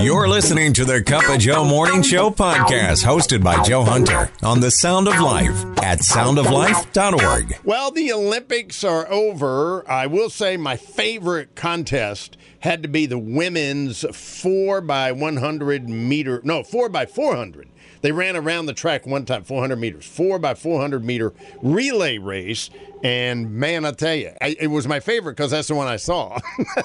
You're listening to the Cup of Joe Morning Show podcast, hosted by Joe Hunter on the Sound of Life at soundoflife.org. Well, the Olympics are over. I will say my favorite contest had to be the women's 4 by 100 meter, no, 4 by 400. They ran around the track one time, 400 meters, 4 by 400 meter relay race. And man, I tell you, I, it was my favorite because that's the one I saw.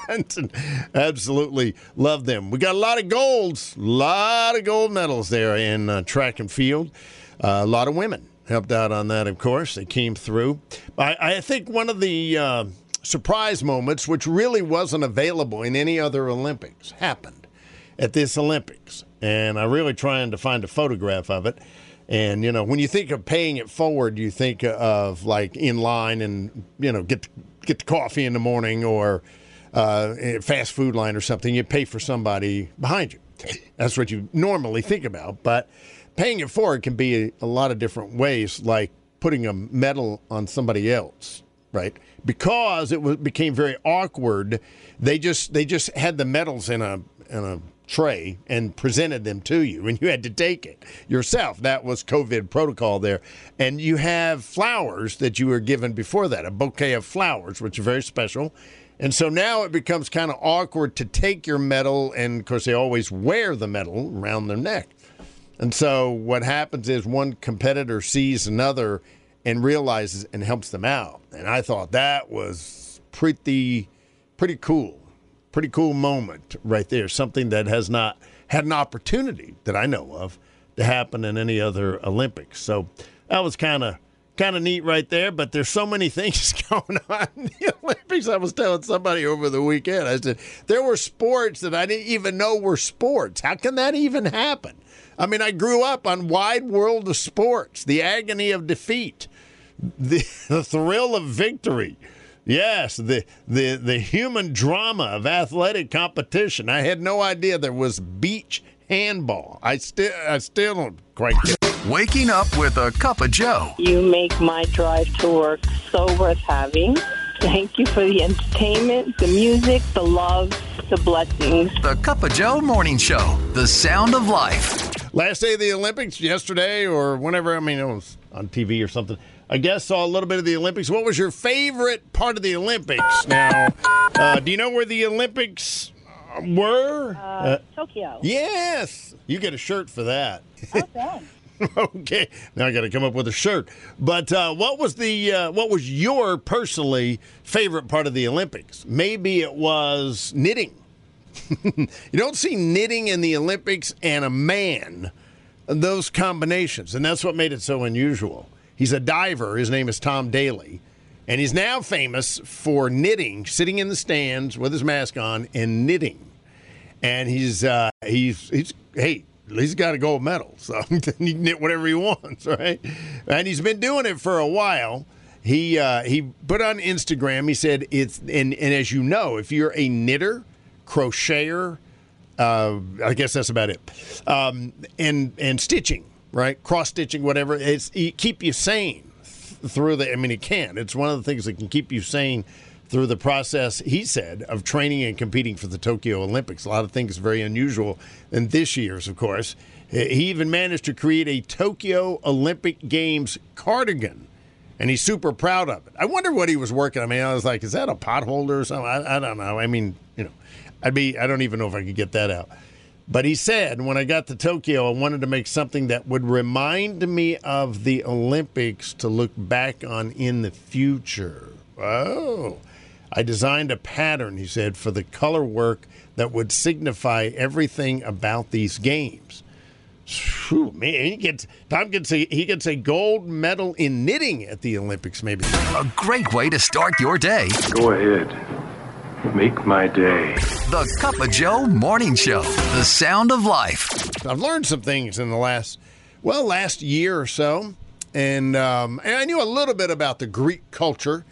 Absolutely love them. We got a lot of golds, a lot of gold medals there in uh, track and field. Uh, a lot of women helped out on that, of course. They came through. I, I think one of the uh, surprise moments, which really wasn't available in any other Olympics, happened at this Olympics. And I'm really trying to find a photograph of it. And you know, when you think of paying it forward, you think of like in line and you know get get the coffee in the morning or uh, fast food line or something. You pay for somebody behind you. That's what you normally think about. But paying it forward can be a, a lot of different ways, like putting a medal on somebody else, right? Because it was, became very awkward. They just they just had the medals in a in a tray and presented them to you, and you had to take it yourself. That was COVID protocol there. And you have flowers that you were given before that, a bouquet of flowers, which are very special. And so now it becomes kind of awkward to take your medal, and of course, they always wear the medal around their neck. And so what happens is one competitor sees another and realizes and helps them out. And I thought that was pretty pretty cool pretty cool moment right there. Something that has not had an opportunity that I know of to happen in any other Olympics. So that was kind of kind of neat right there. But there's so many things going on in the Olympics. I was telling somebody over the weekend. I said there were sports that I didn't even know were sports. How can that even happen? I mean, I grew up on Wide World of Sports, the agony of defeat, the, the thrill of victory Yes, the the the human drama of athletic competition. I had no idea there was beach handball. I still I still don't quite get it. Waking up with a cup of Joe. You make my drive to work so worth having. Thank you for the entertainment, the music, the love, the blessings. The Cup of Joe Morning Show, the sound of life. Last day of the Olympics, yesterday or whenever, I mean, it was on TV or something. I guess saw a little bit of the Olympics. What was your favorite part of the Olympics? Now, uh, do you know where the Olympics were? Uh, uh, Tokyo. Yes, you get a shirt for that. Okay. okay, now I got to come up with a shirt. But uh, what was the uh, what was your personally favorite part of the Olympics? Maybe it was knitting. you don't see knitting in the Olympics and a man, those combinations, and that's what made it so unusual. He's a diver. His name is Tom Daley. And he's now famous for knitting, sitting in the stands with his mask on and knitting. And he's uh, he's he's hey, he's got a gold medal, so he can knit whatever he wants, right? And he's been doing it for a while. He uh, he put on Instagram. He said it's and and as you know, if you're a knitter, crocheter, uh, I guess that's about it, um, and and stitching right? Cross stitching, whatever. It's it keep you sane through the. I mean, it can. It's one of the things that can keep you sane through the process. He said of training and competing for the Tokyo Olympics. A lot of things very unusual in this year's, of course. He even managed to create a Tokyo Olympic Games cardigan. And he's super proud of it. I wonder what he was working. I mean, I was like, is that a potholder or something? I, I don't know. I mean, you know, I'd be. I don't even know if I could get that out. But he said, when I got to Tokyo, I wanted to make something that would remind me of the Olympics to look back on in the future. Oh. I designed a pattern, he said, for the color work that would signify everything about these games. Whew, man, he gets Tom gets a he gets a gold medal in knitting at the Olympics, maybe. A great way to start your day. Go ahead. Make my day. The Cup of Joe Morning Show, the sound of life. I've learned some things in the last, well, last year or so. And, um, and I knew a little bit about the Greek culture.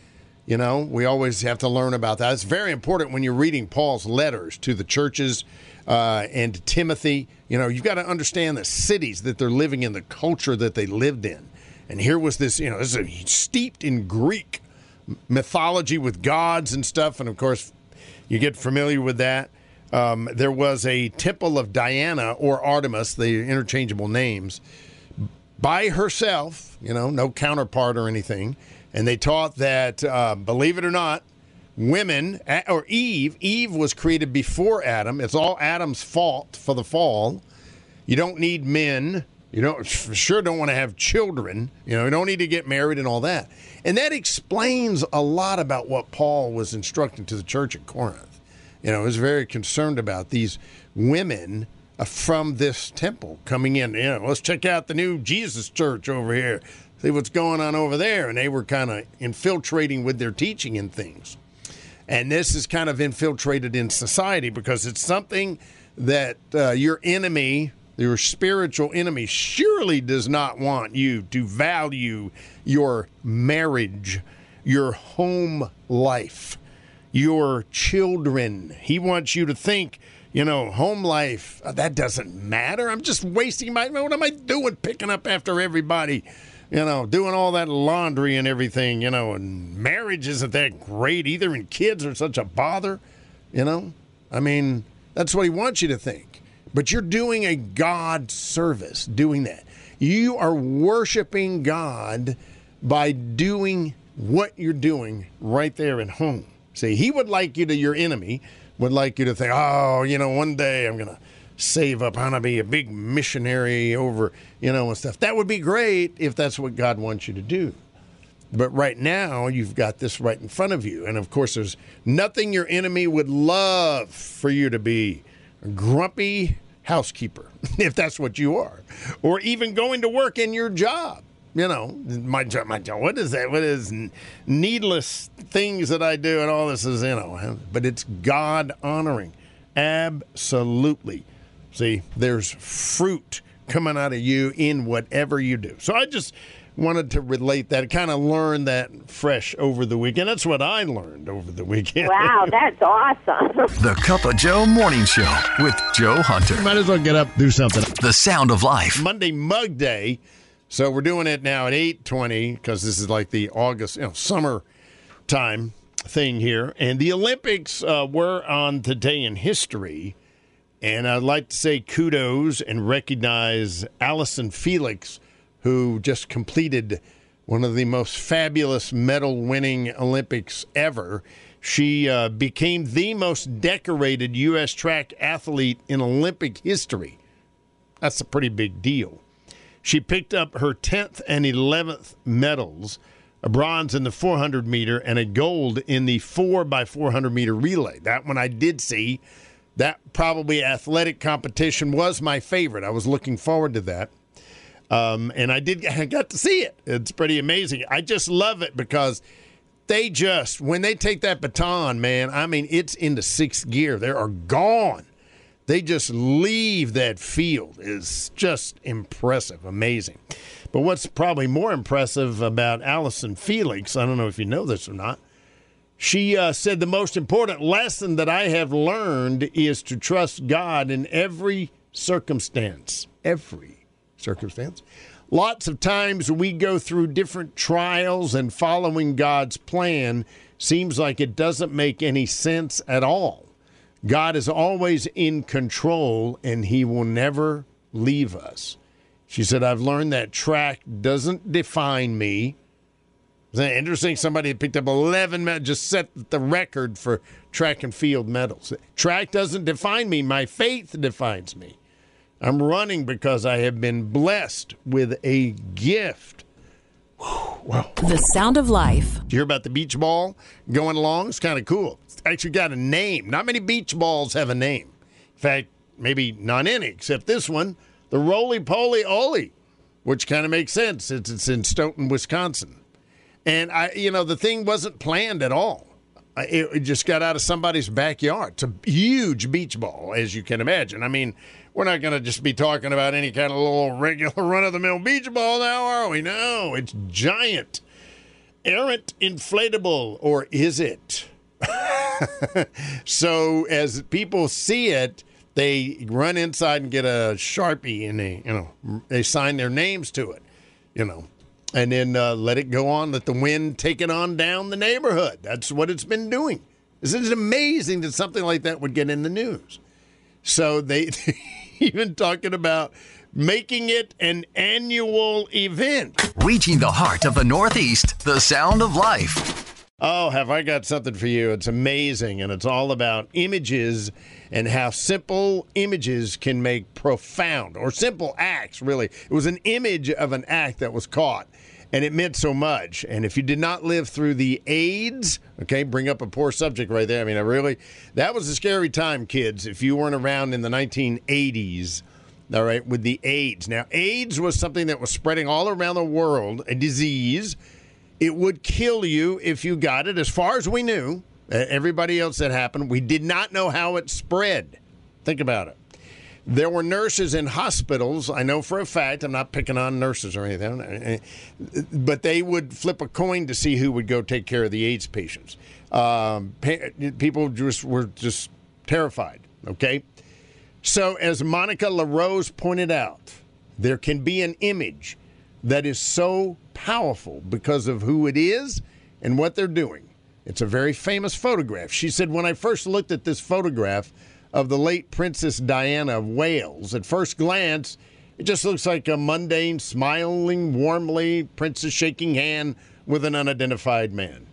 You know, we always have to learn about that. It's very important when you're reading Paul's letters to the churches uh, and to Timothy. You know, you've got to understand the cities that they're living in, the culture that they lived in. And here was this, you know, this is steeped in Greek mythology with gods and stuff. And of course, you get familiar with that. um, there was a temple of Diana or Artemis, the interchangeable names, by herself, you know, no counterpart or anything. And they taught that, uh, believe it or not, women, or Eve, Eve was created before Adam. It's all Adam's fault for the fall. You don't need men. You don't sure don't want to have children. You know, you don't need to get married and all that. And that explains a lot about what Paul was instructing to the church at Corinth. You know, he was very concerned about these women uh, from this temple coming in. You know, let's check out the new Jesus church over here. See what's going on over there. And they were kind of infiltrating with their teaching and things. And this is kind of infiltrated in society because it's something that uh, your enemy, your spiritual enemy, surely does not want you to value your marriage, your home life, your children. He wants you to think, you know, home life, uh, that doesn't matter. I'm just wasting my, what am I doing picking up after everybody? you know, doing all that laundry and everything, you know, and marriage isn't that great either, and kids are such a bother, you know. I mean, that's what he wants you to think. But you're doing a God service doing that. You are worshiping God by doing what you're doing right there at home. See, he would like you to, your enemy would like you to think, oh, you know, one day I'm going to save up. I'm going to be a big missionary over, you know, and stuff. That would be great if that's what God wants you to do. But right now, you've got this right in front of you. And of course, there's nothing your enemy would love for you to be grumpy housekeeper, if that's what you are, or even going to work in your job. You know, my job, my job. What is that? What is needless things that I do and all this is, you know, but it's God honoring. Absolutely. See, there's fruit coming out of you in whatever you do. So I just wanted to relate that, kind of learn that fresh over the weekend. That's what I learned over the weekend. Wow, that's awesome. the Cup of Joe Morning Show with Joe Hunter. Might as well get up, do something. The sound of life. Monday Mug Day. So we're doing it now at 8:20 because this is like the August, you know, summer time thing here. And the Olympics uh, were on today in history. And I'd like to say kudos and recognize Allyson Felix, who just completed one of the most fabulous medal winning Olympics ever. She uh, became the most decorated U.S. track athlete in Olympic history. That's a pretty big deal. She picked up her 10th and 11th medals a bronze in the 400 meter and a gold in the 4 by 400 meter relay. That one I did see that probably athletic competition was my favorite. I was looking forward to that. Um, and I did I got to see it. It's pretty amazing. I just love it because they just when they take that baton, man, I mean it's into sixth gear. They are gone. They just leave that field. is just impressive, amazing. But what's probably more impressive about Allyson Felix, I don't know if you know this or not, she uh, said, The most important lesson that I have learned is to trust God in every circumstance. Every circumstance. Lots of times we go through different trials, and following God's plan seems like it doesn't make any sense at all. God is always in control, and He will never leave us. She said, I've learned that track doesn't define me. Isn't it interesting? Somebody picked up 11 medals, just set the record for track and field medals. Track doesn't define me, my faith defines me. I'm running because I have been blessed with a gift. Wow. The sound of life. Did you hear about the beach ball going along? It's kind of cool. It's actually got a name. Not many beach balls have a name. In fact, maybe not any, except this one, the Roly Poly Oly, which kind of makes sense. since it's in Stoughton, Wisconsin. And I, you know, the thing wasn't planned at all. It, just got out of somebody's backyard. It's a huge beach ball, as you can imagine. I mean, we're not going to just be talking about any kind of little regular run of the mill beach ball now, are we? No, it's giant. Errant inflatable, or is it? so as people see it, they run inside and get a sharpie and they, you know, they sign their names to it. You know, and then uh, let it go on. Let the wind take it on down the neighborhood. That's what it's been doing. This is amazing that something like that would get in the news. So they even talking about making it an annual event. Reaching the heart of the Northeast, the sound of life. Oh, have I got something for you? It's amazing, and it's all about images and how simple images can make profound or simple acts, really. It was an image of an act that was caught, and it meant so much. And if you did not live through the AIDS, okay, bring up a poor subject right there. I mean, I really, that was a scary time, kids, if you weren't around in the 1980s. All right, with the AIDS. Now, AIDS was something that was spreading all around the world, a disease it would kill you if you got it, as far as we knew. Everybody else that happened, we did not know how it spread. Think about it. There were nurses in hospitals. I know for a fact, I'm not picking on nurses or anything, but they would flip a coin to see who would go take care of the AIDS patients. Um, people just were just terrified, okay? So, as Monica LaRose pointed out, there can be an image that is so powerful because of who it is and what they're doing. It's a very famous photograph. She said, When I first looked at this photograph of the late Princess Diana of Wales, at first glance, it just looks like a mundane, smiling warmly princess shaking hand with an unidentified man.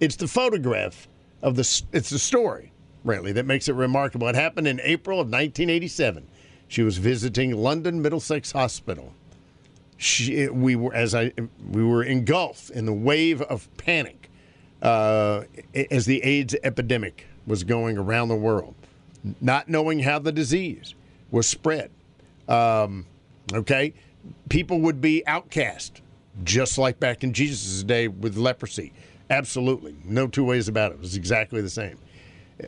It's the photograph of the, it's the story, really, that makes it remarkable. It happened in April of 1987. She was visiting London Middlesex Hospital she, we were as I we were engulfed in the wave of panic uh, as the AIDS epidemic was going around the world, not knowing how the disease was spread. Um, okay, people would be outcast, just like back in Jesus' day with leprosy. Absolutely, no two ways about it. It was exactly the same.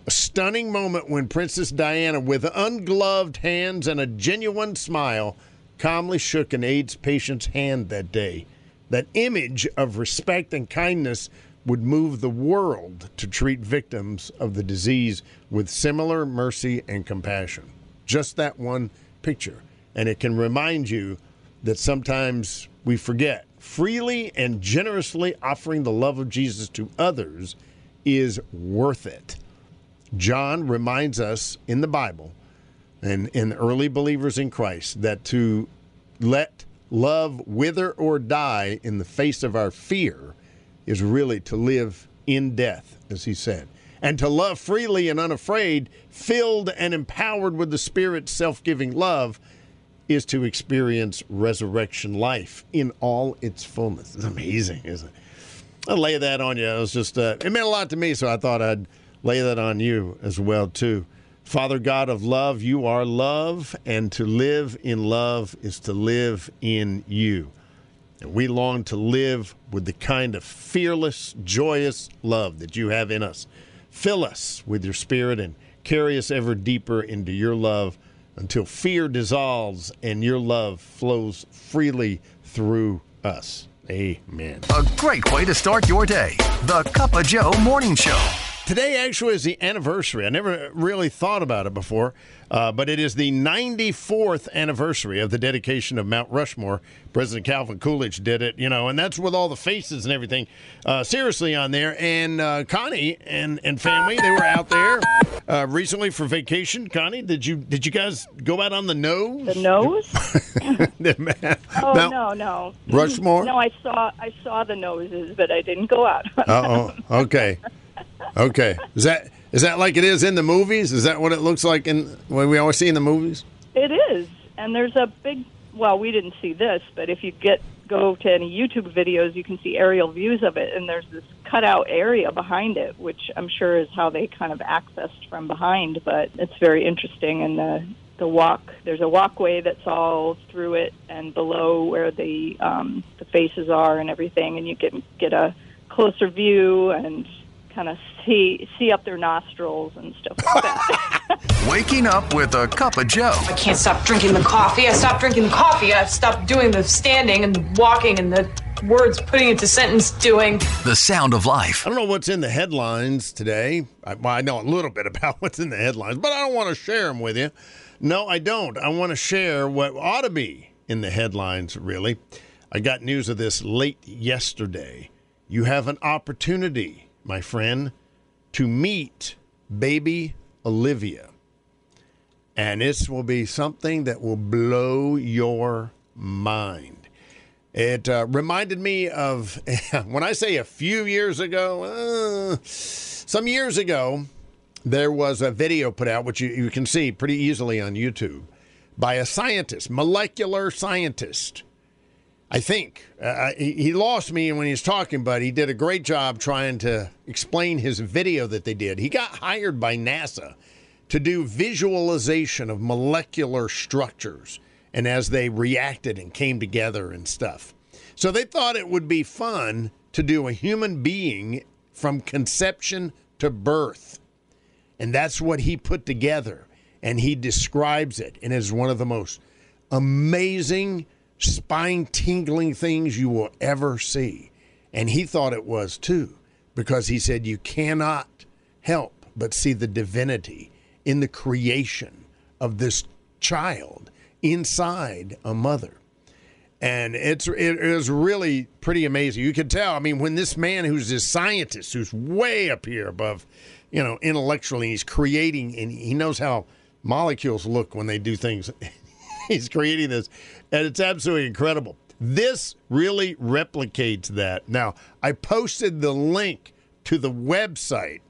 A stunning moment when Princess Diana, with ungloved hands and a genuine smile, calmly shook an AIDS patient's hand that day. That image of respect and kindness would move the world to treat victims of the disease with similar mercy and compassion. Just that one picture. And it can remind you that sometimes we forget. Freely and generously offering the love of Jesus to others is worth it. John reminds us in the Bible and in early believers in Christ that to let love wither or die in the face of our fear is really to live in death, as he said. And to love freely and unafraid, filled and empowered with the Spirit's self giving love, is to experience resurrection life in all its fullness. It's amazing, isn't it? I'll lay that on you. It was just, uh, it meant a lot to me, so I thought I'd lay that on you as well, too. Father God of love, you are love, and to live in love is to live in you. And we long to live with the kind of fearless, joyous love that you have in us. Fill us with your spirit and carry us ever deeper into your love until fear dissolves and your love flows freely through us. Amen. A great way to start your day. The Cup of Joe Morning Show. Today actually is the anniversary. I never really thought about it before, uh, but it is the 94th anniversary of the dedication of Mount Rushmore. President Calvin Coolidge did it, you know, and that's with all the faces and everything uh, seriously on there. And uh, Connie and, and family, they were out there uh, recently for vacation. Connie, did you did you guys go out on the nose? The nose? oh Mount no, no. Rushmore? No, I saw I saw the noses, but I didn't go out. oh, okay. Okay. Is that is that like it is in the movies? Is that what it looks like in what we always see in the movies? It is. And there's a big well, we didn't see this, but if you get go to any YouTube videos, you can see aerial views of it and there's this cutout area behind it, which I'm sure is how they kind of accessed from behind, but it's very interesting and the the walk there's a walkway that's all through it and below where the um the faces are and everything and you can get a closer view and kind of see see up their nostrils and stuff like that. Waking up with a cup of Joe. I can't stop drinking the coffee. I stopped drinking the coffee. I've stopped doing the standing and the walking and the words putting into sentence doing. The sound of life. I don't know what's in the headlines today. I, well, I know a little bit about what's in the headlines, but I don't want to share them with you. No, I don't. I want to share what ought to be in the headlines, really. I got news of this late yesterday. You have an opportunity my friend, to meet baby Olivia. And this will be something that will blow your mind. It uh, reminded me of when I say a few years ago, uh, some years ago, there was a video put out, which you, you can see pretty easily on YouTube, by a scientist, molecular scientist. I think uh, he, he lost me when he was talking, but he did a great job trying to explain his video that they did. He got hired by NASA to do visualization of molecular structures and as they reacted and came together and stuff. So they thought it would be fun to do a human being from conception to birth. And that's what he put together. And he describes it and is one of the most amazing, spine tingling things you will ever see. And he thought it was too, because he said you cannot help but see the divinity in the creation of this child inside a mother. And it's it is really pretty amazing. You can tell. I mean, when this man who's this scientist who's way up here above, you know, intellectually, he's creating and he knows how molecules look when they do things. he's creating this, and it's absolutely incredible. This really replicates that. Now, I posted the link to the website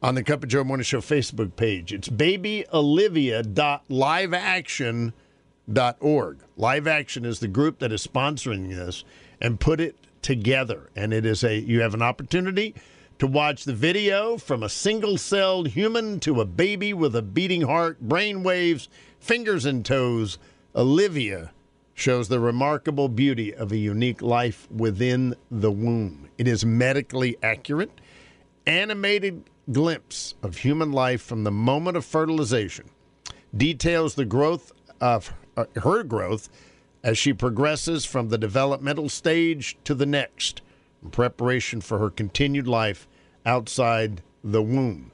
on the Cup of Joe Morning Show Facebook page. It's babyolivia.liveaction.org. Live Action is the group that is sponsoring this and put it together. And it is a you have an opportunity to watch the video from a single-celled human to a baby with a beating heart, brain waves, fingers and toes. Olivia shows the remarkable beauty of a unique life within the womb. It is medically accurate, animated glimpse of human life from the moment of fertilization, details the growth of uh, her growth as she progresses from the developmental stage to the next in preparation for her continued life outside the womb.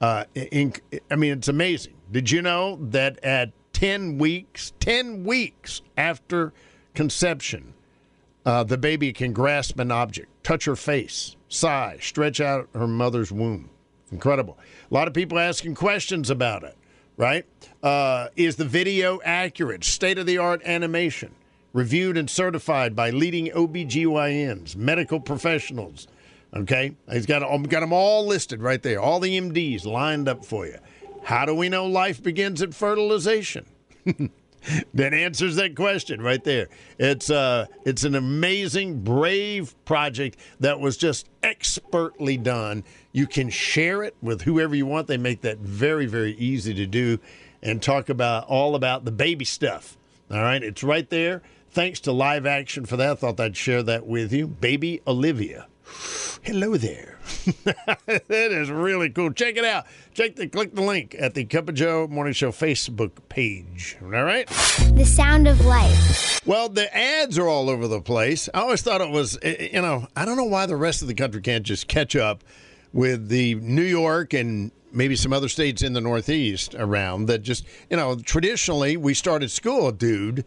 Uh, in, I mean, it's amazing. Did you know that at 10 weeks, 10 weeks after conception, uh, the baby can grasp an object, touch her face, sigh, stretch out her mother's womb. Incredible. A lot of people asking questions about it, right? Uh, is the video accurate? State of the art animation, reviewed and certified by leading OBGYNs, medical professionals. Okay? He's got, got them all listed right there, all the MDs lined up for you. How do we know life begins at fertilization? That answers that question right there. It's uh, it's an amazing, brave project that was just expertly done. You can share it with whoever you want. They make that very, very easy to do, and talk about all about the baby stuff. All right, it's right there. Thanks to Live Action for that. I thought I'd share that with you, baby Olivia. Hello there. that is really cool. Check it out. Check the click the link at the Cup of Joe Morning Show Facebook page. All right. The sound of life. Well, the ads are all over the place. I always thought it was, you know, I don't know why the rest of the country can't just catch up with the New York and maybe some other states in the Northeast around that just, you know, traditionally we started school, dude.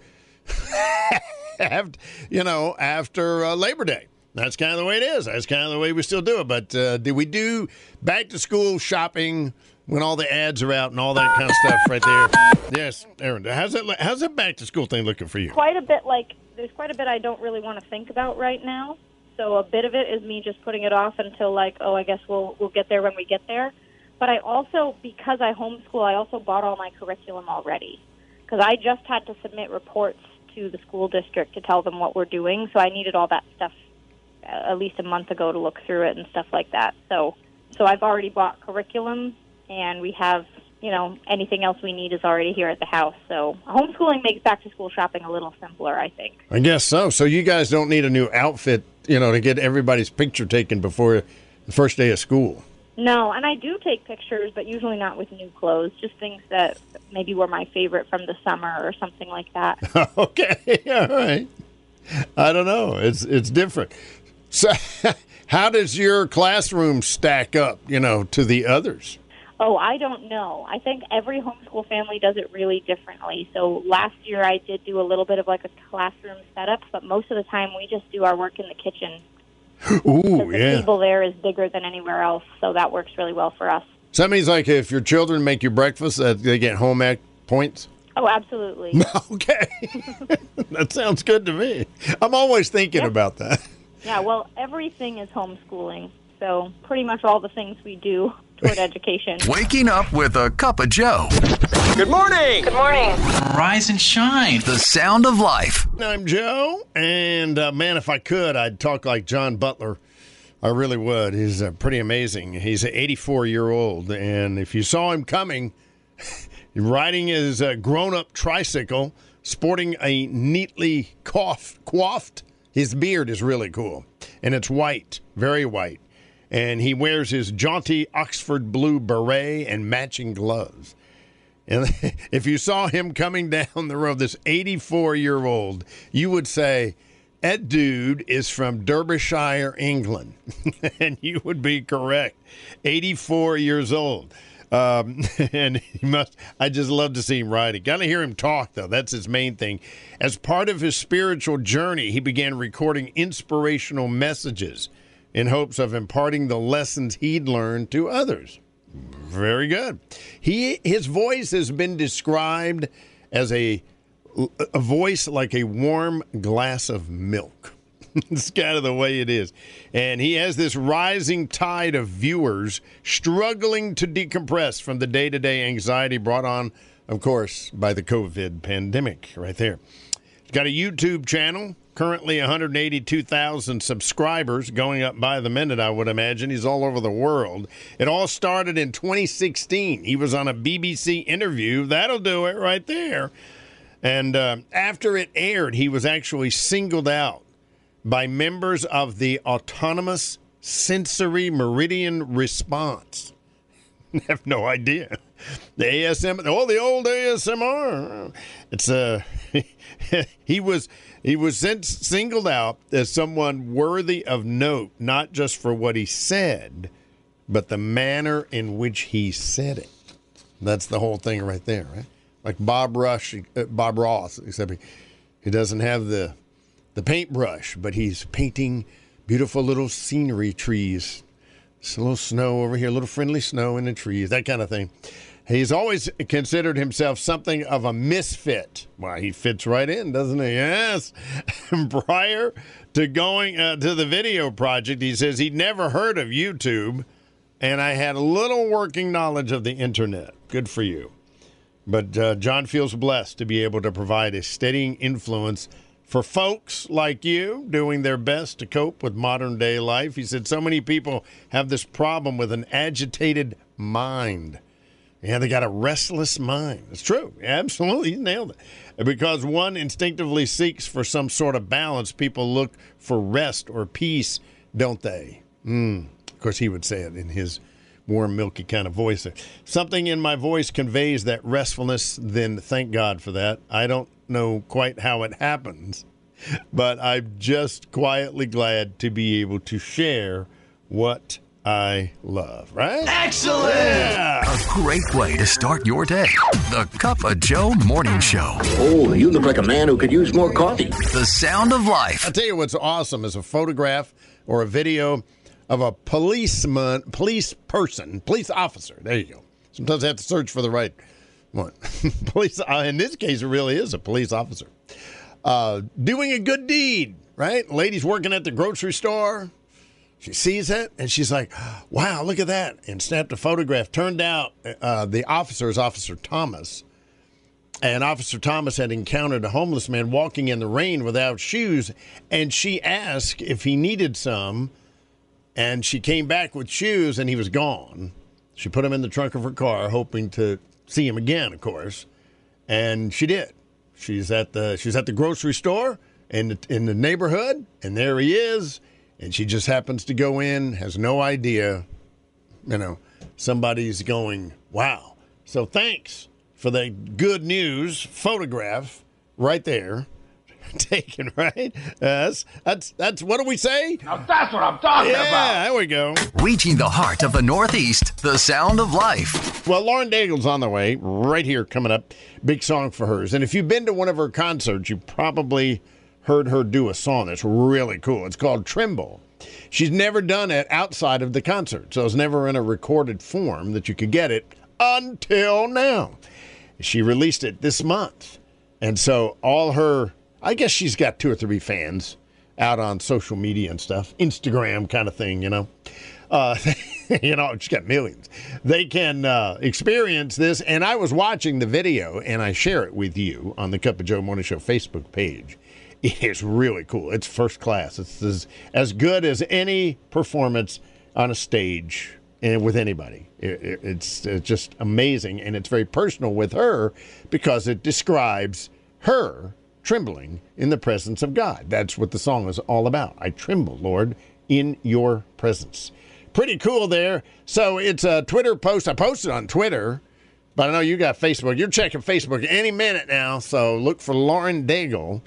after, you know, after uh, Labor Day. That's kind of the way it is. That's kind of the way we still do it. But uh, did we do back to school shopping when all the ads are out and all that kind of stuff right there? Yes, Aaron. How's that? How's that back to school thing looking for you? Quite a bit. Like there's quite a bit I don't really want to think about right now. So a bit of it is me just putting it off until like, oh, I guess we'll we'll get there when we get there. But I also, because I homeschool, I also bought all my curriculum already because I just had to submit reports to the school district to tell them what we're doing. So I needed all that stuff Uh, at least a month ago to look through it and stuff like that. So, so I've already bought curriculum, and we have, you know, anything else we need is already here at the house. So, homeschooling makes back to school shopping a little simpler, I think. I guess so. So you guys don't need a new outfit, you know, to get everybody's picture taken before the first day of school. No, and I do take pictures, but usually not with new clothes. Just things that maybe were my favorite from the summer or something like that. okay, all right. I don't know. It's it's different. So, how does your classroom stack up, you know, to the others? Oh, I don't know. I think every homeschool family does it really differently. So last year I did do a little bit of like a classroom setup, but most of the time we just do our work in the kitchen Ooh, the yeah. table there is bigger than anywhere else, so that works really well for us. So that means like if your children make you breakfast, uh, they get home ec points. Oh, absolutely. Okay, that sounds good to me. I'm always thinking Yep. about that. Yeah, well, everything is homeschooling, so pretty much all the things we do toward education. Waking up with a cup of Joe. Good morning. Good morning. Rise and shine. The sound of life. I'm Joe, and uh, man, if I could, I'd talk like John Butler. I really would. He's uh, pretty amazing. He's 84 year old, and if you saw him coming, riding his uh, grown-up tricycle, sporting a neatly coiffed, coiffed. His beard is really cool, and it's white, very white, and he wears his jaunty Oxford blue beret and matching gloves. And if you saw him coming down the road, this 84 year old, you would say, that dude is from Derbyshire, England. and you would be correct. 84 years old. Um, and he must, I just love to see him riding. Got to hear him talk, though. That's his main thing. As part of his spiritual journey, he began recording inspirational messages in hopes of imparting the lessons he'd learned to others. Very good. He his voice has been described as a a voice like a warm glass of milk. it's kind of the way it is. And he has this rising tide of viewers struggling to decompress from the day-to-day anxiety brought on, of course, by the COVID pandemic right there. He's got a YouTube channel, currently 182,000 subscribers, going up by the minute, I would imagine. He's all over the world. It all started in 2016. He was on a BBC interview. That'll do it right there. And uh, after it aired, he was actually singled out by members of the Autonomous Sensory Meridian Response. I have no idea. The ASM, oh, the old ASMR. It's uh, he was he was singled out as someone worthy of note, not just for what he said, but the manner in which he said it. That's the whole thing right there, right? Like Bob Rush, uh, Bob Ross, except he, he doesn't have the the paintbrush, but he's painting beautiful little scenery trees. It's a little snow over here, a little friendly snow in the trees, that kind of thing. He's always considered himself something of a misfit. Well, he fits right in, doesn't he? Yes. Prior to going uh, to the video project, he says he'd never heard of YouTube, and I had little working knowledge of the internet. Good for you. But uh, John feels blessed to be able to provide a steadying influence for folks like you doing their best to cope with modern day life. He said so many people have this problem with an agitated mind. Yeah, they got a restless mind. It's true. Absolutely. He nailed it. Because one instinctively seeks for some sort of balance, people look for rest or peace, don't they? Mm. Of course, he would say it in his warm, milky kind of voice. Something in my voice conveys that restfulness, then thank God for that. I don't know quite how it happens, but I'm just quietly glad to be able to share what I love, right? Excellent! Yeah. A great way to start your day. The Cup of Joe Morning Show. Oh, you look like a man who could use more coffee. The sound of life. I'll tell you what's awesome is a photograph or a video of a policeman, police person, police officer. There you go. Sometimes I have to search for the right one. police. Uh, in this case, it really is a police officer uh, doing a good deed. Right, lady's working at the grocery store. She sees it and she's like, "Wow, look at that!" and snapped a photograph. Turned out uh, the officer is Officer Thomas, and Officer Thomas had encountered a homeless man walking in the rain without shoes, and she asked if he needed some, and she came back with shoes, and he was gone. She put him in the trunk of her car, hoping to see him again, of course, and she did. She's at the she's at the grocery store in the, in the neighborhood, and there he is, and she just happens to go in, has no idea, you know, somebody's going, wow. So thanks for the good news photograph right there. Taken right. That's that's that's what do we say? Now that's what I'm talking yeah, about. Yeah, there we go. Reaching the heart of the Northeast. The sound of life. Well, Lauren Daigle's on the way, right here coming up. Big song for hers. And if you've been to one of her concerts, you probably heard her do a song that's really cool. It's called Tremble. She's never done it outside of the concert, so it's never in a recorded form that you could get it until now. She released it this month. And so all her, I guess she's got two or three fans out on social media and stuff, Instagram kind of thing, you know. Uh, you know, she's got millions. They can uh, experience this. And I was watching the video and I share it with you on the Cup of Joe Morning Show Facebook page. It is really cool. It's first class. It's as, as good as any performance on a stage and with anybody. It, it, it's, it's just amazing. And it's very personal with her because it describes her trembling in the presence of God. That's what the song is all about. I tremble, Lord, in your presence. Pretty cool there. So it's a Twitter post. I posted on Twitter, but I know you got Facebook. You're checking Facebook any minute now. So look for Lauren Daigle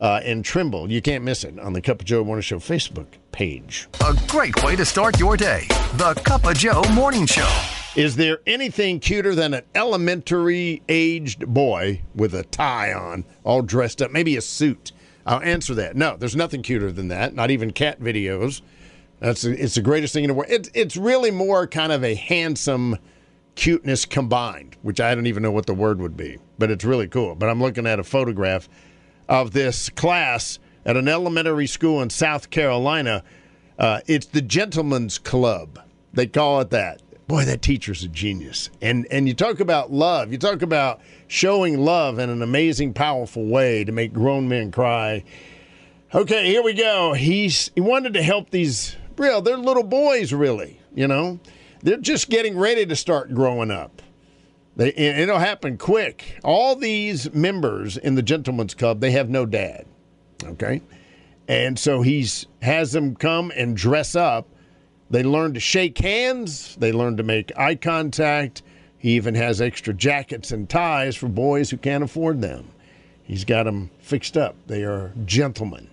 uh, and Tremble. You can't miss it on the Cup of Joe Morning Show Facebook page. A great way to start your day. The Cup of Joe Morning Show. Is there anything cuter than an elementary aged boy with a tie on, all dressed up, maybe a suit? I'll answer that. No, there's nothing cuter than that. Not even cat videos. That's it's the greatest thing in the world. It's it's really more kind of a handsome cuteness combined, which I don't even know what the word would be, but it's really cool. But I'm looking at a photograph of this class at an elementary school in South Carolina. Uh, it's the Gentlemen's Club. They call it that. Boy, that teacher's a genius. And and you talk about love. You talk about showing love in an amazing, powerful way to make grown men cry. Okay, here we go. He's he wanted to help these real. They're little boys, really. You know, they're just getting ready to start growing up. They, it'll happen quick. All these members in the Gentlemen's Club, they have no dad. Okay, and so he's has them come and dress up. They learn to shake hands. They learn to make eye contact. He even has extra jackets and ties for boys who can't afford them. He's got them fixed up. They are gentlemen,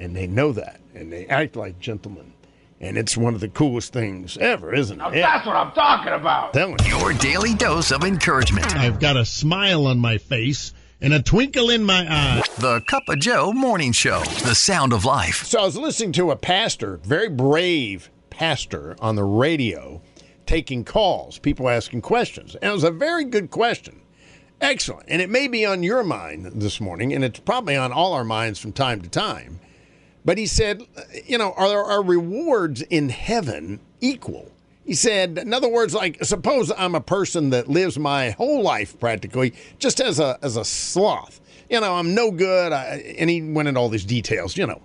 and they know that, and they act like gentlemen. And it's one of the coolest things ever, isn't Now it? that's what I'm talking about. Telling you. Your daily dose of encouragement. I've got a smile on my face and a twinkle in my eye. The Cup of Joe Morning Show. The sound of life. So I was listening to a pastor, very brave pastor, on the radio, taking calls, people asking questions. And it was a very good question. Excellent. And it may be on your mind this morning, and it's probably on all our minds from time to time. But he said, you know, are our rewards in heaven equal? He said, in other words, like suppose I'm a person that lives my whole life practically just as a as a sloth. You know, I'm no good. I, and he went into all these details. You know,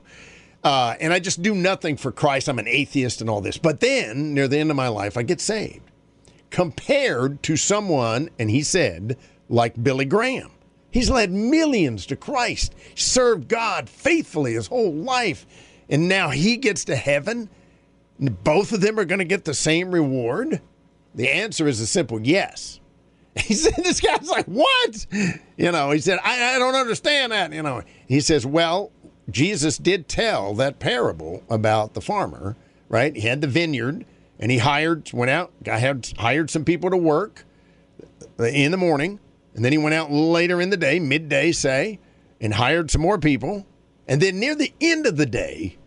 uh, and I just do nothing for Christ. I'm an atheist and all this. But then near the end of my life, I get saved. Compared to someone, and he said, like Billy Graham. He's led millions to Christ, served God faithfully his whole life, and now he gets to heaven. Both of them are going to get the same reward. The answer is a simple yes. He said, This guy's like, What? You know, he said, I, I don't understand that. You know, he says, Well, Jesus did tell that parable about the farmer, right? He had the vineyard and he hired, went out, had hired some people to work in the morning and then he went out later in the day, midday, say, and hired some more people. And then near the end of the day,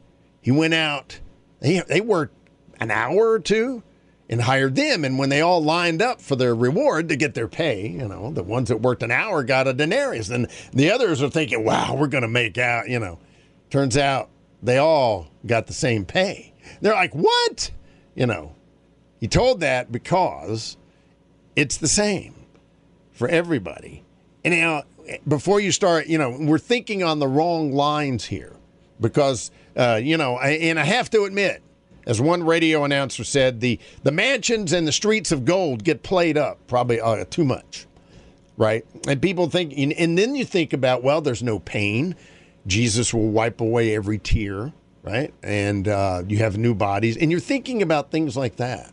he went out. They, they worked an hour or two and hired them. And when they all lined up for their reward to get their pay, you know, the ones that worked an hour got a denarius. And the others are thinking, wow, we're going to make out, you know. Turns out they all got the same pay. They're like, what? You know, he told that because it's the same for everybody. And now, before you start, you know, we're thinking on the wrong lines here because, uh, you know, I, and I have to admit, as one radio announcer said, the, the mansions and the streets of gold get played up probably uh, too much, right? And people think, and, and then you think about, well, there's no pain. Jesus will wipe away every tear, right? And uh, you have new bodies, and you're thinking about things like that.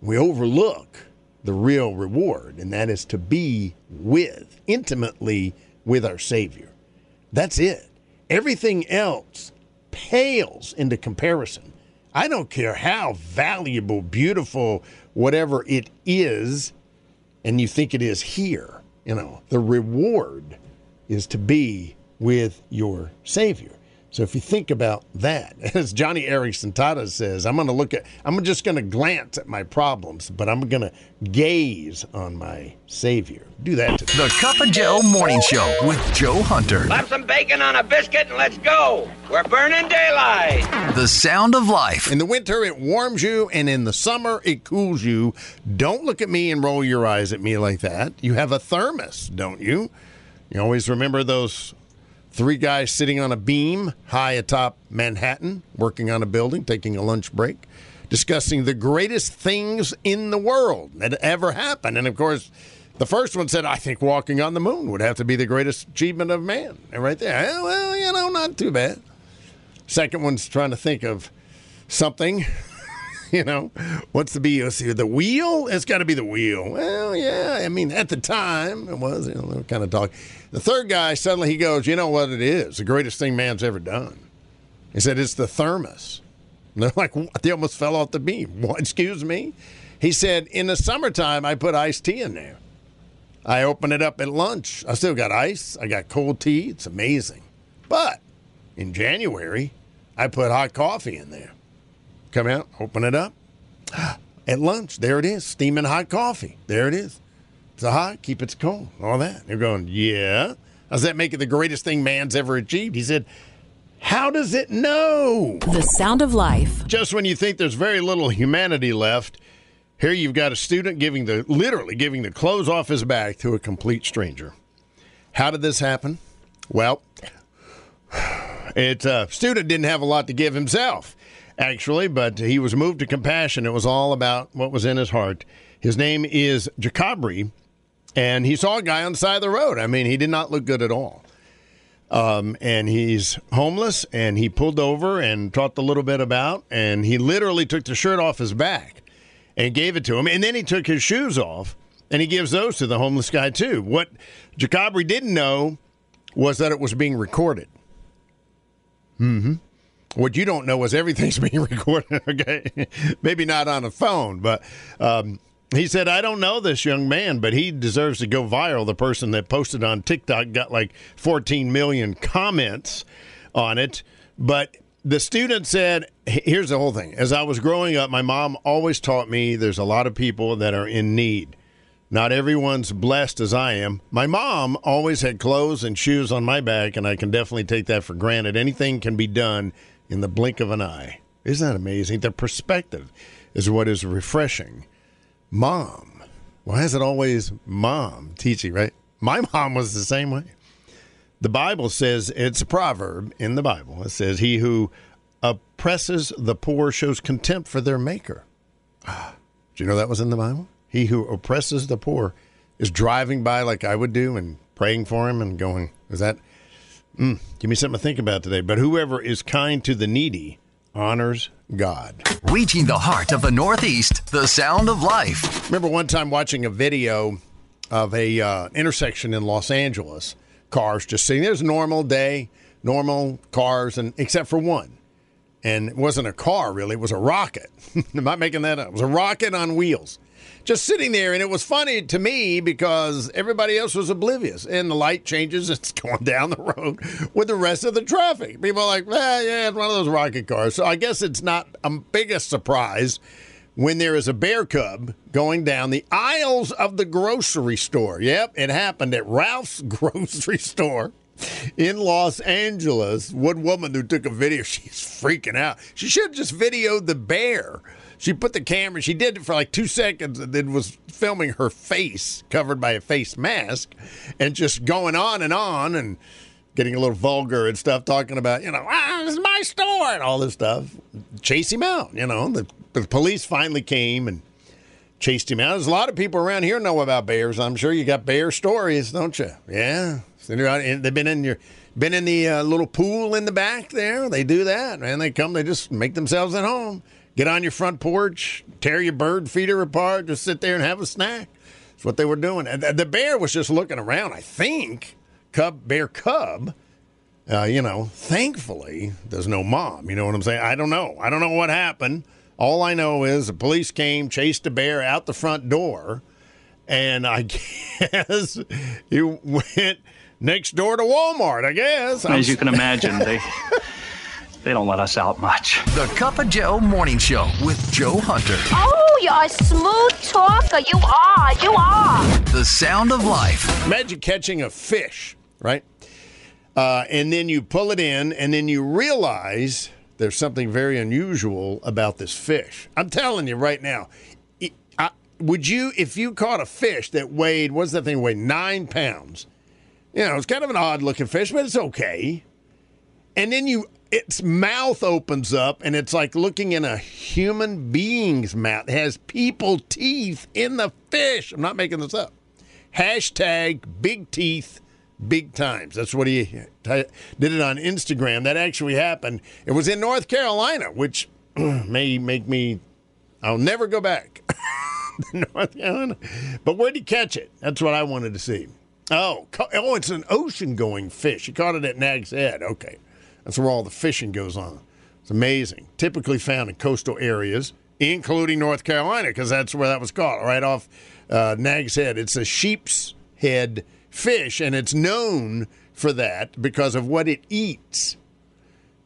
We overlook the real reward, and that is to be with, intimately with our Savior. That's it. Everything else pales into comparison. I don't care how valuable, beautiful, whatever it is, and you think it is here. You know, the reward is to be with your Savior. So if you think about that, as Joni Eareckson Tada says, I'm going to look at, I'm just going to glance at my problems, but I'm going to gaze on my Savior. Do that to The Cup of Joe Morning Show with Joe Hunter. Slap some bacon on a biscuit and let's go. We're burning daylight. The sound of life. In the winter, it warms you, and in the summer, it cools you. Don't look at me and roll your eyes at me like that. You have a thermos, don't you? You always remember those three guys sitting on a beam high atop Manhattan, working on a building, taking a lunch break, discussing the greatest things in the world that ever happened. And of course, the first one said, I think walking on the moon would have to be the greatest achievement of man. And right there, well, you know, not too bad. Second one's trying to think of something. you know, what's the BOC? The wheel? It's got to be the wheel. Well, yeah. I mean, at the time, it was, you know, kind of talk. The third guy, suddenly he goes, You know what it is? The greatest thing man's ever done. He said, It's the thermos. And they're like, What? They almost fell off the beam. What? Excuse me? He said, In the summertime, I put iced tea in there. I open it up at lunch. I still got ice. I got cold tea. It's amazing. But in January, I put hot coffee in there. Come out, open it up. At lunch, there it is, steaming hot coffee. There it is. It's a hot, keep it cold, all that. They're going, yeah. Does that make it the greatest thing man's ever achieved? He said, how does it know? The sound of life. Just when you think there's very little humanity left, here you've got a student giving the literally giving the clothes off his back to a complete stranger. How did this happen? Well, it uh, student didn't have a lot to give himself, actually, but he was moved to compassion. It was all about what was in his heart. His name is Jacabri, and he saw a guy on the side of the road. I mean, he did not look good at all. Um, and he's homeless, and he pulled over and talked a little bit about, and he literally took the shirt off his back and gave it to him. And then he took his shoes off and he gives those to the homeless guy too. What Jacabri didn't know was that it was being recorded. Mm-hmm. What you don't know is everything's being recorded. Okay, maybe not on a phone, but um, he said, "I don't know this young man, but he deserves to go viral." The person that posted on TikTok got like 14 million comments on it, but the student said, here's the whole thing. As I was growing up, my mom always taught me there's a lot of people that are in need. Not everyone's blessed as I am. My mom always had clothes and shoes on my back, and I can definitely take that for granted. Anything can be done in the blink of an eye. Isn't that amazing? The perspective is what is refreshing. Mom. Why is it always mom teaching, right? My mom was the same way. The Bible says it's a proverb in the Bible. It says, He who oppresses the poor shows contempt for their maker. Ah, do you know that was in the Bible? He who oppresses the poor is driving by like I would do and praying for him and going, Is that, mm, give me something to think about today. But whoever is kind to the needy honors God. Reaching the heart of the Northeast, the sound of life. Remember one time watching a video of a uh, intersection in Los Angeles cars just sitting there's a normal day, normal cars, and except for one. And it wasn't a car really, it was a rocket. Am I making that up? It was a rocket on wheels. Just sitting there, and it was funny to me because everybody else was oblivious. And the light changes, it's going down the road with the rest of the traffic. People are like, eh, yeah, it's one of those rocket cars. So I guess it's not a biggest surprise when there is a bear cub going down the aisles of the grocery store. Yep, it happened at Ralph's grocery store in Los Angeles. One woman who took a video, she's freaking out. She should have just videoed the bear. She put the camera, she did it for like two seconds and then was filming her face covered by a face mask and just going on and on and getting a little vulgar and stuff, talking about, you know, ah, this is my store and all this stuff. Chase him out, you know. The, the police finally came and chased him out. There's a lot of people around here know about bears. I'm sure you got bear stories, don't you? Yeah. They've been in your been in the uh, little pool in the back there. They do that, man. They come, they just make themselves at home. Get on your front porch, tear your bird feeder apart, just sit there and have a snack. That's what they were doing. And the bear was just looking around, I think. Cub, bear cub. Uh, you know, thankfully, there's no mom. You know what I'm saying? I don't know. I don't know what happened. All I know is the police came, chased the bear out the front door, and I guess he went next door to Walmart. I guess, as you can imagine, they they don't let us out much. The Cup of Joe Morning Show with Joe Hunter. Oh, you're a smooth talker. You are. You are. The sound of life. Imagine catching a fish, right? Uh, and then you pull it in, and then you realize there's something very unusual about this fish. I'm telling you right now. it- I- would you, if you caught a fish that weighed, what's that thing weigh? Nine pounds. You know, it's kind of an odd looking fish, but it's okay. And then you, its mouth opens up, and it's like looking in a human being's mouth. It has people teeth in the fish. I'm not making this up. Hashtag big teeth, big times. That's what he did it on Instagram. That actually happened. It was in North Carolina, which may make me, I'll never go back. North Carolina. But where'd he catch it? That's what I wanted to see. Oh, oh, it's an ocean going fish. He caught it at Nag's Head. Okay. That's where all the fishing goes on. It's amazing. Typically found in coastal areas, including North Carolina, because that's where that was caught, right off uh, Nag's Head. It's a sheep's head fish, and it's known for that because of what it eats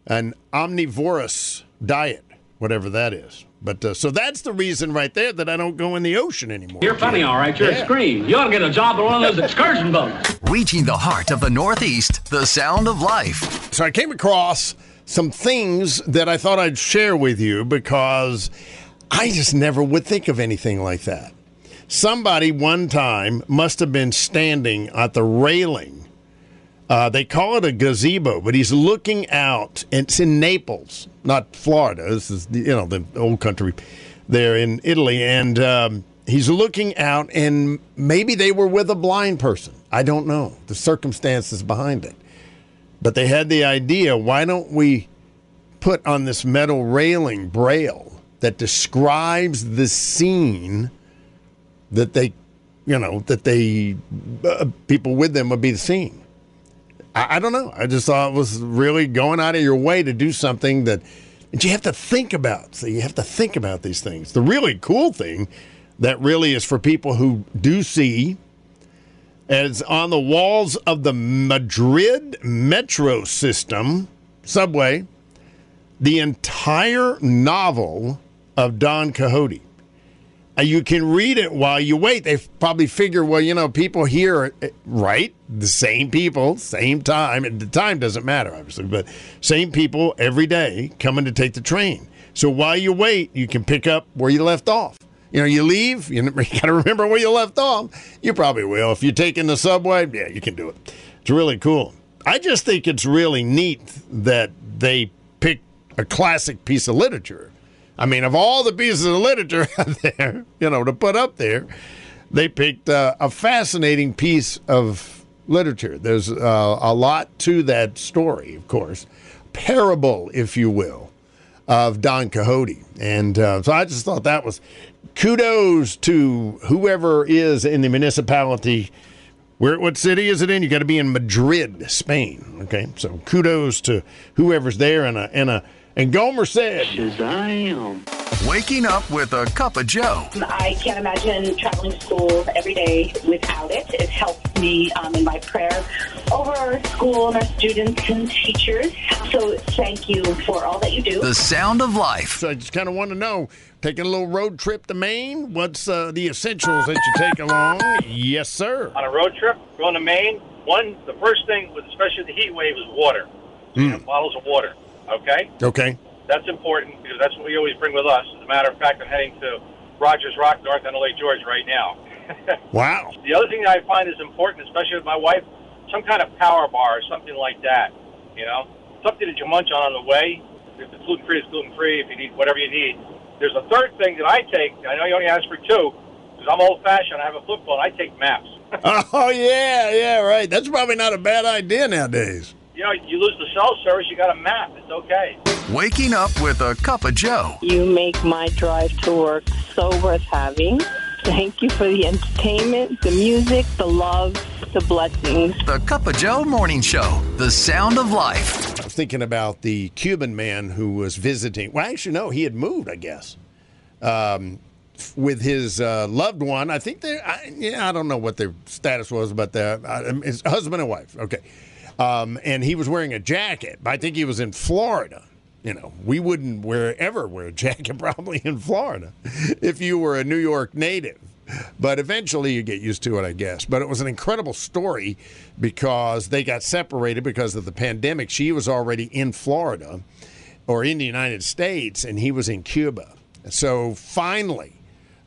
an omnivorous diet, whatever that is. But uh, so that's the reason right there that I don't go in the ocean anymore. You're funny, all right. You're Yeah. a scream. You ought to get a job on one of those excursion boats. Reaching the heart of the Northeast. The sound of life. So I came across some things that I thought I'd share with you because I just never would think of anything like that. Somebody one time must have been standing at the railing. Uh, they call it a gazebo, but he's looking out. It's in Naples, not Florida. This is you know the old country there in Italy, and um, he's looking out. And maybe they were with a blind person. I don't know the circumstances behind it. But they had the idea why don't we put on this metal railing braille that describes the scene that they, you know, that they, uh, people with them would be seeing? I, I don't know. I just thought it was really going out of your way to do something that, you have to think about. So you have to think about these things. The really cool thing that really is for people who do see as on the walls of the Madrid metro system subway the entire novel of Don Quixote. Uh, You can read it while you wait. They probably figure, well, you know, people here, uh, right? The same people, same time. And the time doesn't matter, obviously, but same people every day coming to take the train. So while you wait, you can pick up where you left off. You know, you leave, you, you got to remember where you left off. You probably will. If you're taking the subway, yeah, you can do it. It's really cool. I just think it's really neat that they pick a classic piece of literature. I mean, of all the pieces of literature out there, you know, to put up there, they picked uh, a fascinating piece of literature. There's uh, a lot to that story, of course, parable, if you will, of Don Quixote. And uh, so I just thought that was kudos to whoever is in the municipality. Where what city is it in? You got to be in Madrid, Spain. Okay, so kudos to whoever's there. And a and a and Gomer said, Waking up with a cup of Joe. I can't imagine traveling to school every day without it. It helps me um, in my prayer over our school and our students and teachers. So thank you for all that you do. The sound of life. So I just kind of want to know, taking a little road trip to Maine, what's uh, the essentials that you take along? Yes, sir. on a road trip going to Maine, one the first thing with especially the heat wave is water. Mm. Bottles of water. Okay? Okay. That's important because that's what we always bring with us. As a matter of fact, I'm heading to Rogers Rock, North End of Lake George right now. Wow. The other thing that I find is important, especially with my wife, some kind of power bar or something like that. You know, something that you munch on on the way. If it's gluten free, it's gluten free. If you need whatever you need. There's a third thing that I take. I know you only asked for two because I'm old fashioned. I have a flip phone. I take maps. Oh yeah, yeah, right. That's probably not a bad idea nowadays. You know, you lose the cell service, you got a map. It's okay. Waking up with a cup of Joe. You make my drive to work so worth having. Thank you for the entertainment, the music, the love, the blessings. The Cup of Joe Morning Show. The sound of life. I was thinking about the Cuban man who was visiting. Well, actually, no, he had moved, I guess, um, with his uh, loved one. I think they, I, yeah, I don't know what their status was, but the, uh, his husband and wife. Okay. Um, and he was wearing a jacket. I think he was in Florida. You know, we wouldn't wear ever wear a jacket probably in Florida if you were a New York native. But eventually you get used to it, I guess. But it was an incredible story because they got separated because of the pandemic. She was already in Florida or in the United States, and he was in Cuba. So finally,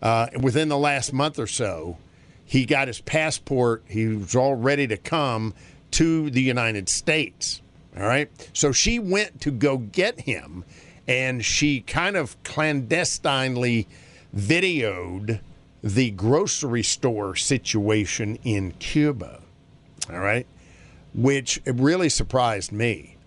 uh, within the last month or so, he got his passport. He was all ready to come to the United States. All right. So she went to go get him, and she kind of clandestinely videoed the grocery store situation in Cuba. All right. Which really surprised me.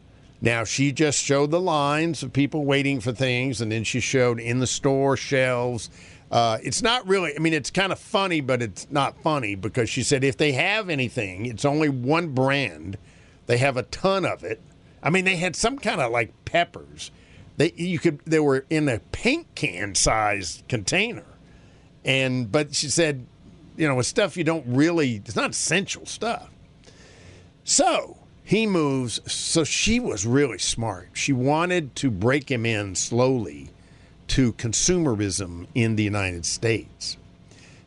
Now, she just showed the lines of people waiting for things, and then she showed in the store shelves. Uh, it's not really, I mean, it's kind of funny, but it's not funny because she said if they have anything, it's only one brand. They have a ton of it. I mean, they had some kind of like peppers. They you could they were in a paint can sized container, and but she said, you know, with stuff you don't really, it's not essential stuff. So he moves. So she was really smart. She wanted to break him in slowly to consumerism in the United States.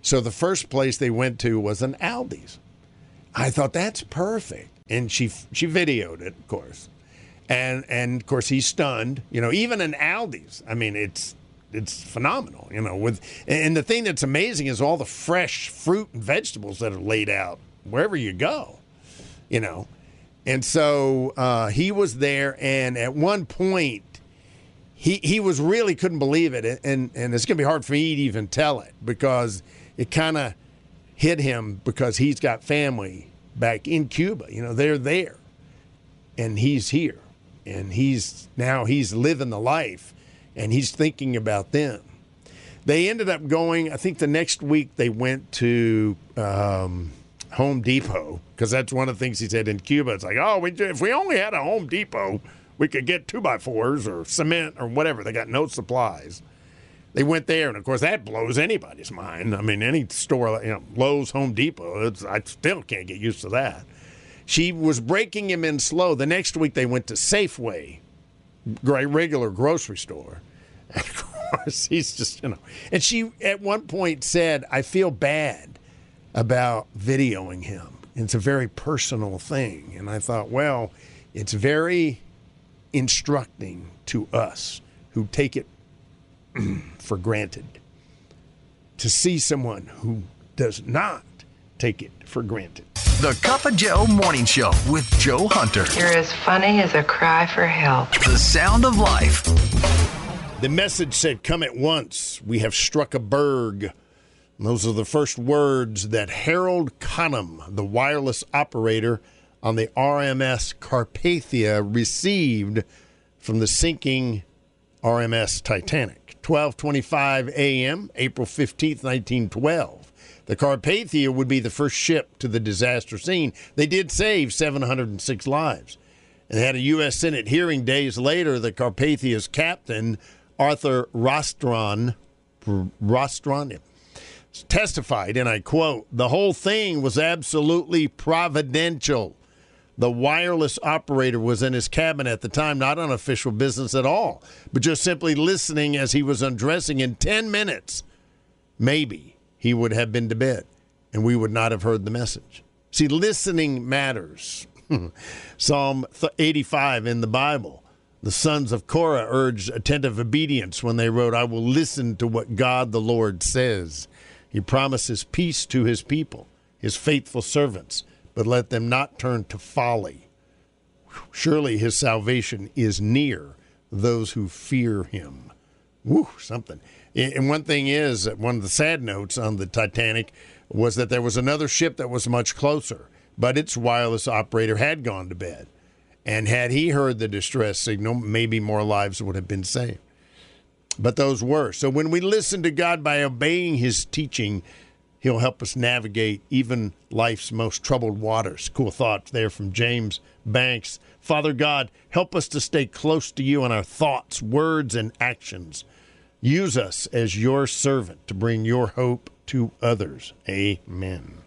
So the first place they went to was an Aldi's. I thought that's perfect, and she she videoed it, of course, and and of course he's stunned. You know, even an Aldi's. I mean, it's it's phenomenal. You know, with and the thing that's amazing is all the fresh fruit and vegetables that are laid out wherever you go. You know, and so uh, he was there, and at one point, he he was really couldn't believe it, and and it's gonna be hard for me to even tell it because it kind of hit him because he's got family back in Cuba. You know, they're there, and he's here, and he's now he's living the life, and he's thinking about them. They ended up going. I think the next week they went to. Um, Home Depot because that's one of the things he said in Cuba. It's like, oh, we, if we only had a Home Depot, we could get two by fours or cement or whatever. They got no supplies. They went there, and of course that blows anybody's mind. I mean, any store, you know, Lowe's, Home Depot. I still can't get used to that. She was breaking him in slow. The next week they went to Safeway, great regular grocery store. And of course, he's just you know. And she at one point said, "I feel bad." about videoing him. It's a very personal thing. And I thought, well, it's very instructing to us who take it for granted to see someone who does not take it for granted. The Cup of Joe Morning Show with Joe Hunter. You're as funny as a cry for help. The sound of life. The message said, Come at once. We have struck a berg. Those are the first words that Harold Cottam, the wireless operator on the RMS Carpathia, received from the sinking RMS Titanic. 12:25 a.m., April 15, 1912. The Carpathia would be the first ship to the disaster scene. They did save 706 lives. And had a U.S. Senate hearing days later. The Carpathia's captain, Arthur Rostron, Rostron, testified, and I quote, the whole thing was absolutely providential. The wireless operator was in his cabin at the time, not on official business at all, but just simply listening as he was undressing. In 10 minutes, maybe he would have been to bed and we would not have heard the message. See, listening matters. Psalm 85 in the Bible. The sons of Korah urged attentive obedience when they wrote, I will listen to what God the Lord says. He promises peace to his people, his faithful servants, but let them not turn to folly. Surely his salvation is near those who fear him. Woo, something. And one thing is, one of the sad notes on the Titanic was that there was another ship that was much closer, but its wireless operator had gone to bed. And had he heard the distress signal, maybe more lives would have been saved but those were. So when we listen to God by obeying his teaching, he'll help us navigate even life's most troubled waters. Cool thoughts there from James Banks. Father God, help us to stay close to you in our thoughts, words, and actions. Use us as your servant to bring your hope to others. Amen.